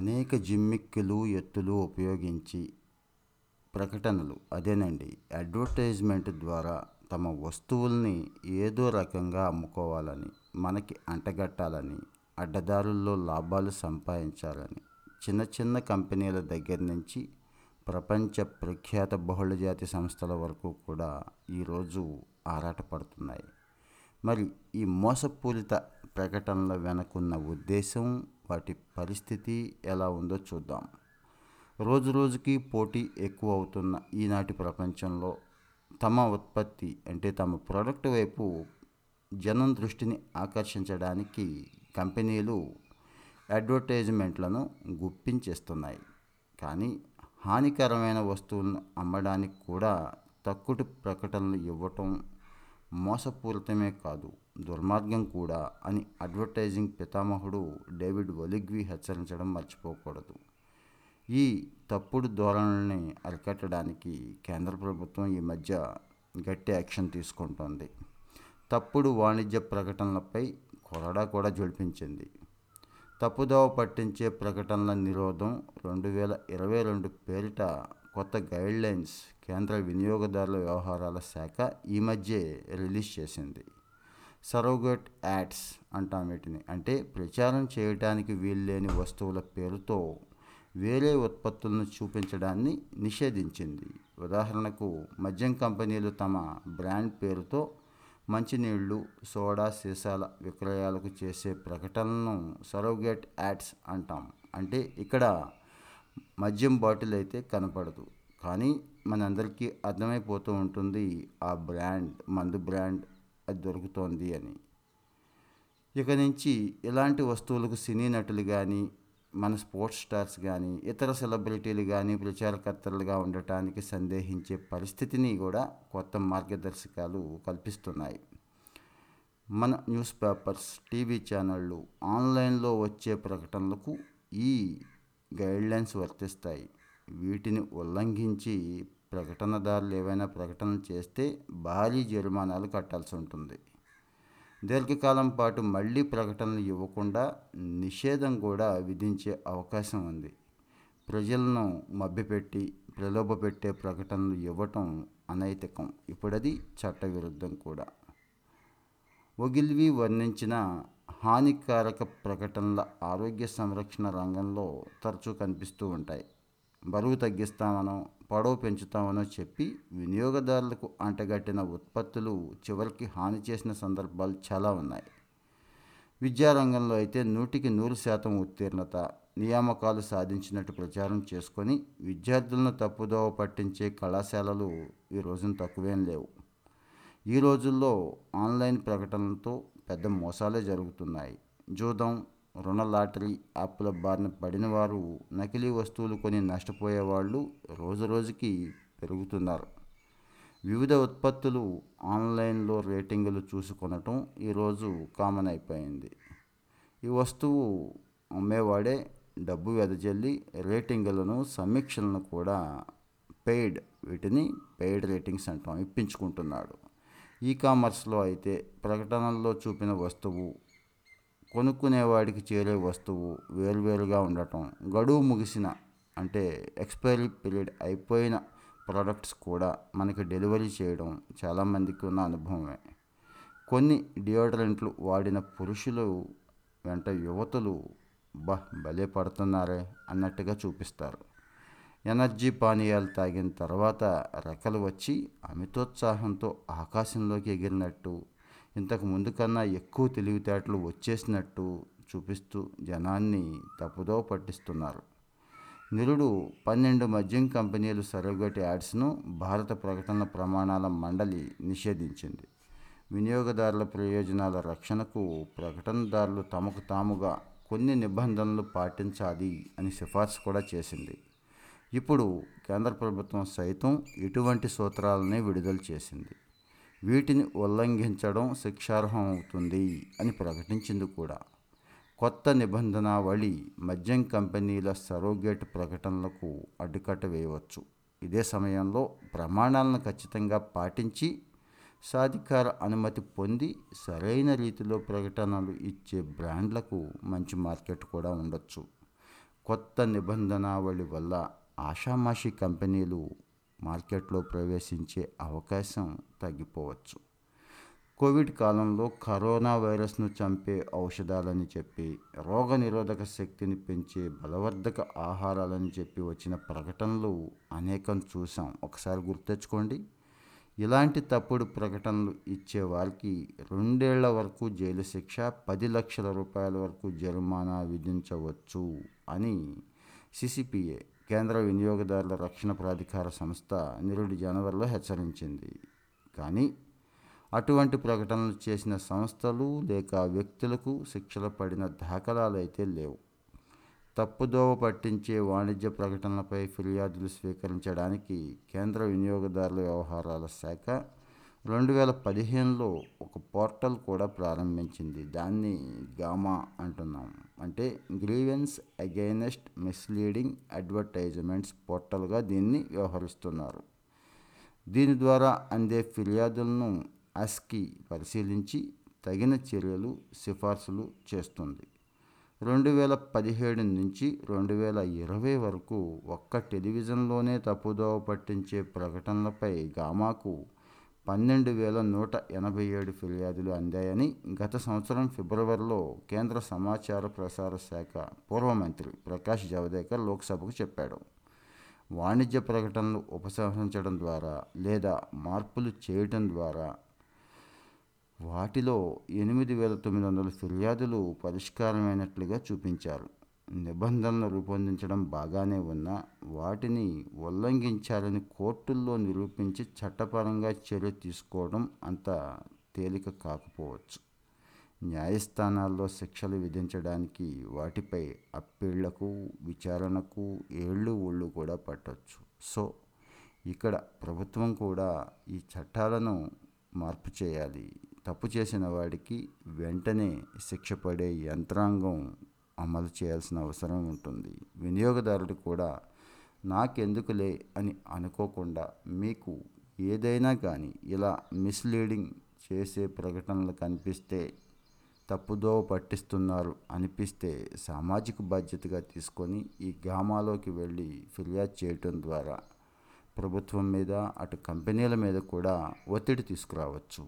అనేక జిమ్మిక్కులు ఎత్తులు ఉపయోగించి ప్రకటనలు. అదేనండి. అడ్వర్టైజ్మెంట్ ద్వారా తమ వస్తువుల్ని ఏదో రకంగా అమ్ముకోవాలని మనకి అంటగట్టాలని అడ్డదారుల్లో లాభాలు సంపాదించాలని చిన్న చిన్న కంపెనీల దగ్గర నుంచి ప్రపంచ ప్రఖ్యాత బహుళజాతి సంస్థల వరకు కూడా ఈరోజు ఆరాటపడుతున్నాయి. మరి ఈ మోసపూరిత ప్రకటనల వెనకున్న ఉద్దేశం వాటి పరిస్థితి ఎలా ఉందో చూద్దాం. రోజు రోజుకి పోటీ ఎక్కువ అవుతున్న ఈనాటి ప్రపంచంలో తమ ఉత్పత్తి అంటే తమ ప్రోడక్ట్ వైపు జనం దృష్టిని ఆకర్షించడానికి కంపెనీలు అడ్వర్టైజ్మెంట్లను గుప్పించేస్తున్నాయి. కానీ హానికరమైన వస్తువులను అమ్మడానికి కూడా తక్కువ ప్రకటనలు ఇవ్వటం మోసపూరితమే కాదు. దుర్మార్గం కూడా అని అడ్వర్టైజింగ్ పితామహుడు డేవిడ్ ఒలిగ్వి హెచ్చరించడం మర్చిపోకూడదు. ఈ తప్పుడు ధోరణుల్ని అరికట్టడానికి కేంద్ర ప్రభుత్వం ఈ మధ్య గట్టి యాక్షన్ తీసుకుంటోంది. తప్పుడు వాణిజ్య ప్రకటనలపై కొరడా కూడా జొడిపించింది తప్పుదోవ పట్టించే ప్రకటనల నిరోధం రెండు వేల ఇరవై రెండు పేరిట కొత్త గైడ్లైన్స్ కేంద్ర వినియోగదారుల వ్యవహారాల శాఖ ఈ మధ్యే రిలీజ్ చేసింది. సరోగేట్ యాడ్స్ అంటాం వీటిని. అంటే ప్రచారం చేయడానికి వీల్లేని వస్తువుల పేరుతో వేరే ఉత్పత్తులను చూపించడాన్ని నిషేధించింది. ఉదాహరణకు మద్యం కంపెనీలు తమ బ్రాండ్ పేరుతో మంచినీళ్ళు సోడా సీసాల విక్రయాలకు చేసే ప్రకటనలను సరోగేట్ యాడ్స్ అంటాం. అంటే ఇక్కడ మద్యం బాటిల్ అయితే కనపడదు. కానీ మనందరికీ అర్థమైపోతూ ఉంటుంది ఆ బ్రాండ్ మందు బ్రాండ్ అది దొరుకుతోంది అని. ఇక నుంచి ఇలాంటి వస్తువులకు సినీ నటులు కానీ మన స్పోర్ట్స్ స్టార్స్ కానీ ఇతర సెలబ్రిటీలు కానీ ప్రచారకర్తలుగా ఉండటానికి సందేహించే పరిస్థితిని కూడా కొత్త మార్గదర్శకాలు కల్పిస్తున్నాయి. మన న్యూస్ పేపర్స్ టీవీ ఛానళ్ళు ఆన్లైన్లో వచ్చే ప్రకటనలకు ఈ గైడ్లైన్స్ వర్తిస్తాయి. వీటిని ఉల్లంఘించి ప్రకటనదారులు ఏవైనా ప్రకటనలు చేస్తే భారీ జరిమానాలు కట్టాల్సి ఉంటుంది. దీర్ఘకాలం పాటు మళ్ళీ ప్రకటనలు ఇవ్వకుండా నిషేధం కూడా విధించే అవకాశం ఉంది. ప్రజలను మభ్యపెట్టి ప్రలోభపెట్టే ప్రకటనలు ఇవ్వటం అనైతికం. ఇప్పుడది చట్టవిరుద్ధం కూడా. ఒగిల్వి వర్ణించిన హానికారక ప్రకటనల ఆరోగ్య సంరక్షణ రంగంలో తరచూ కనిపిస్తూ ఉంటాయి. బరువు తగ్గిస్తామనో పొడవు పెంచుతామని చెప్పి వినియోగదారులకు అంటగట్టిన ఉత్పత్తులు చివరికి హాని చేసిన సందర్భాలు చాలా ఉన్నాయి. విద్యారంగంలో అయితే నూటికి నూరు శాతం ఉత్తీర్ణత నియామకాలు సాధించినట్టు ప్రచారం చేసుకొని విద్యార్థులను తప్పుదోవ పట్టించే కళాశాలలు ఈ రోజున తక్కువేం లేవు. ఈ రోజుల్లో ఆన్లైన్ ప్రకటనలతో పెద్ద మోసాలే జరుగుతున్నాయి. జూదం రుణ లాటరీ యాప్ల బారిన పడిన వారు నకిలీ వస్తువులు కొని నష్టపోయే వాళ్ళు రోజు రోజుకి పెరుగుతున్నారు. వివిధ ఉత్పత్తులు ఆన్లైన్లో రేటింగులు చూసుకొనటం ఈరోజు కామన్ అయిపోయింది. ఈ వస్తువు అమ్మేవాడే డబ్బు వెదజల్లి రేటింగులను సమీక్షలను కూడా పెయిడ్ వీటిని పెయిడ్ రేటింగ్స్ అంటాం ఇప్పించుకుంటున్నాడు. ఈ కామర్స్లో అయితే ప్రకటనల్లో చూపిన వస్తువు కొనుక్కునేవాడికి చేరే వస్తువు వేరువేరుగా ఉండటం గడువు ముగిసిన అంటే ఎక్స్పైరీ పీరియడ్ అయిపోయిన ప్రోడక్ట్స్ కూడా మనకి డెలివరీ చేయడం చాలామందికి ఉన్న అనుభవమే. కొన్ని డియోడ్రెంట్లు వాడిన పురుషులు వెంట యువతులు బా భలే పడుతున్నారే అన్నట్టుగా చూపిస్తారు. ఎనర్జీ పానీయాలు తాగిన తర్వాత రెక్కలు వచ్చి అమితోత్సాహంతో ఆకాశంలోకి ఎగిరినట్టు ఇంతకు ముందు కన్నా ఎక్కువ తెలివితేటలు వచ్చేసినట్టు చూపిస్తూ జనాన్ని తప్పుదో పట్టిస్తున్నారు. నిరుడు పన్నెండు మద్యం కంపెనీలు సరోగటి యాడ్స్ను భారత ప్రకటన ప్రమాణాల మండలి నిషేధించింది. వినియోగదారుల ప్రయోజనాల రక్షణకు ప్రకటనదారులు తమకు తాముగా కొన్ని నిబంధనలు పాటించాలి అని సిఫార్సు కూడా చేసింది. ఇప్పుడు కేంద్ర ప్రభుత్వం సైతం ఇటువంటి సూత్రాలని విడుదల చేసింది. వీటిని ఉల్లంఘించడం శిక్షార్హం అవుతుంది అని ప్రకటించింది కూడా. కొత్త నిబంధనావళి మద్యం కంపెనీల సరోగేట్ ప్రకటనలకు అడ్డుకట్ట వేయవచ్చు. ఇదే సమయంలో ప్రమాణాలను ఖచ్చితంగా పాటించి సాధికార అనుమతి పొంది సరైన రీతిలో ప్రకటనలు ఇచ్చే బ్రాండ్లకు మంచి మార్కెట్ కూడా ఉండొచ్చు. కొత్త నిబంధనావళి వల్ల ఆషామాషి కంపెనీలు మార్కెట్లో ప్రవేశించే అవకాశం తగ్గిపోవచ్చు. కోవిడ్ కాలంలో కరోనా వైరస్ను చంపే ఔషధాలని చెప్పి రోగనిరోధక శక్తిని పెంచే బలవర్ధక ఆహారాలని చెప్పి వచ్చిన ప్రకటనలు అనేకం చూసాం ఒకసారి గుర్తెచ్చుకోండి ఇలాంటి తప్పుడు ప్రకటనలు ఇచ్చే వారికి రెండేళ్ళ వరకు జైలు శిక్ష పది లక్షల రూపాయల వరకు జరిమానా విధించవచ్చు అని సిసిపిఏ కేంద్ర వినియోగదారుల రక్షణ ప్రాధికార సంస్థ నిరుడి జనవరిలో హెచ్చరించింది. కానీ అటువంటి ప్రకటనలు చేసిన సంస్థలు లేక వ్యక్తులకు శిక్షలు పడిన దాఖలాలు అయితే లేవు. తప్పుదోవ పట్టించే వాణిజ్య ప్రకటనలపై ఫిర్యాదులు స్వీకరించడానికి కేంద్ర వినియోగదారుల వ్యవహారాల శాఖ రెండు వేల పదిహేనులో ఒక పోర్టల్ కూడా ప్రారంభించింది. దాన్ని గామా అంటున్నాం. అంటే గ్రీవెన్స్ అగైనెస్ట్ మిస్లీడింగ్ అడ్వర్టైజ్మెంట్స్ పోర్టల్గా దీన్ని వ్యవహరిస్తున్నారు. దీని ద్వారా అందే ఫిర్యాదులను అస్కి పరిశీలించి తగిన చర్యలు సిఫార్సులు చేస్తుంది. రెండు వేల పదిహేడు నుంచి రెండు వేల ఇరవై వరకు ఒక్క టెలివిజన్లోనే తప్పుదోవ పట్టించే ప్రకటనలపై గామాకు పన్నెండు వేల నూట ఎనభై ఏడు ఫిర్యాదులు అందాయని గత సంవత్సరం ఫిబ్రవరిలో కేంద్ర సమాచార ప్రసార శాఖ పూర్వ మంత్రి ప్రకాష్ జవదేకర్ లోక్సభకు చెప్పాడు. వాణిజ్య ప్రకటనలు ఉపసంహరించడం ద్వారా లేదా మార్పులు చేయటం ద్వారా వాటిలో ఎనిమిది వేల తొమ్మిది వందల ఫిర్యాదులు పరిష్కారమైనట్లుగా చూపించారు. నిబంధనలు రూపొందించడం బాగానే ఉన్నా వాటిని ఉల్లంఘించాలని కోర్టుల్లో నిరూపించి చట్టపరంగా చర్య తీసుకోవడం అంత తేలిక కాకపోవచ్చు. న్యాయస్థానాల్లో శిక్షలు విధించడానికి వాటిపై అప్పీళ్ళకు విచారణకు ఏళ్ళు ఒళ్ళు కూడా పట్టవచ్చు సో ఇక్కడ ప్రభుత్వం కూడా ఈ చట్టాలను మార్పు చేయాలి. తప్పు చేసిన వాడికి వెంటనే శిక్ష పడే యంత్రాంగం అమలు చేయాల్సిన అవసరం ఉంటుంది. వినియోగదారుడు కూడా నాకెందుకులే అని అనుకోకుండా మీకు ఏదైనా కానీ ఇలా మిస్లీడింగ్ చేసే ప్రకటనలు కనిపిస్తే తప్పుదోవ పట్టిస్తున్నారు అనిపిస్తే సామాజిక బాధ్యతగా తీసుకొని ఈ గ్రామాలోకి వెళ్ళి ఫిర్యాదు చేయటం ద్వారా ప్రభుత్వం మీద అటు కంపెనీల మీద కూడా ఒత్తిడి తీసుకురావచ్చు.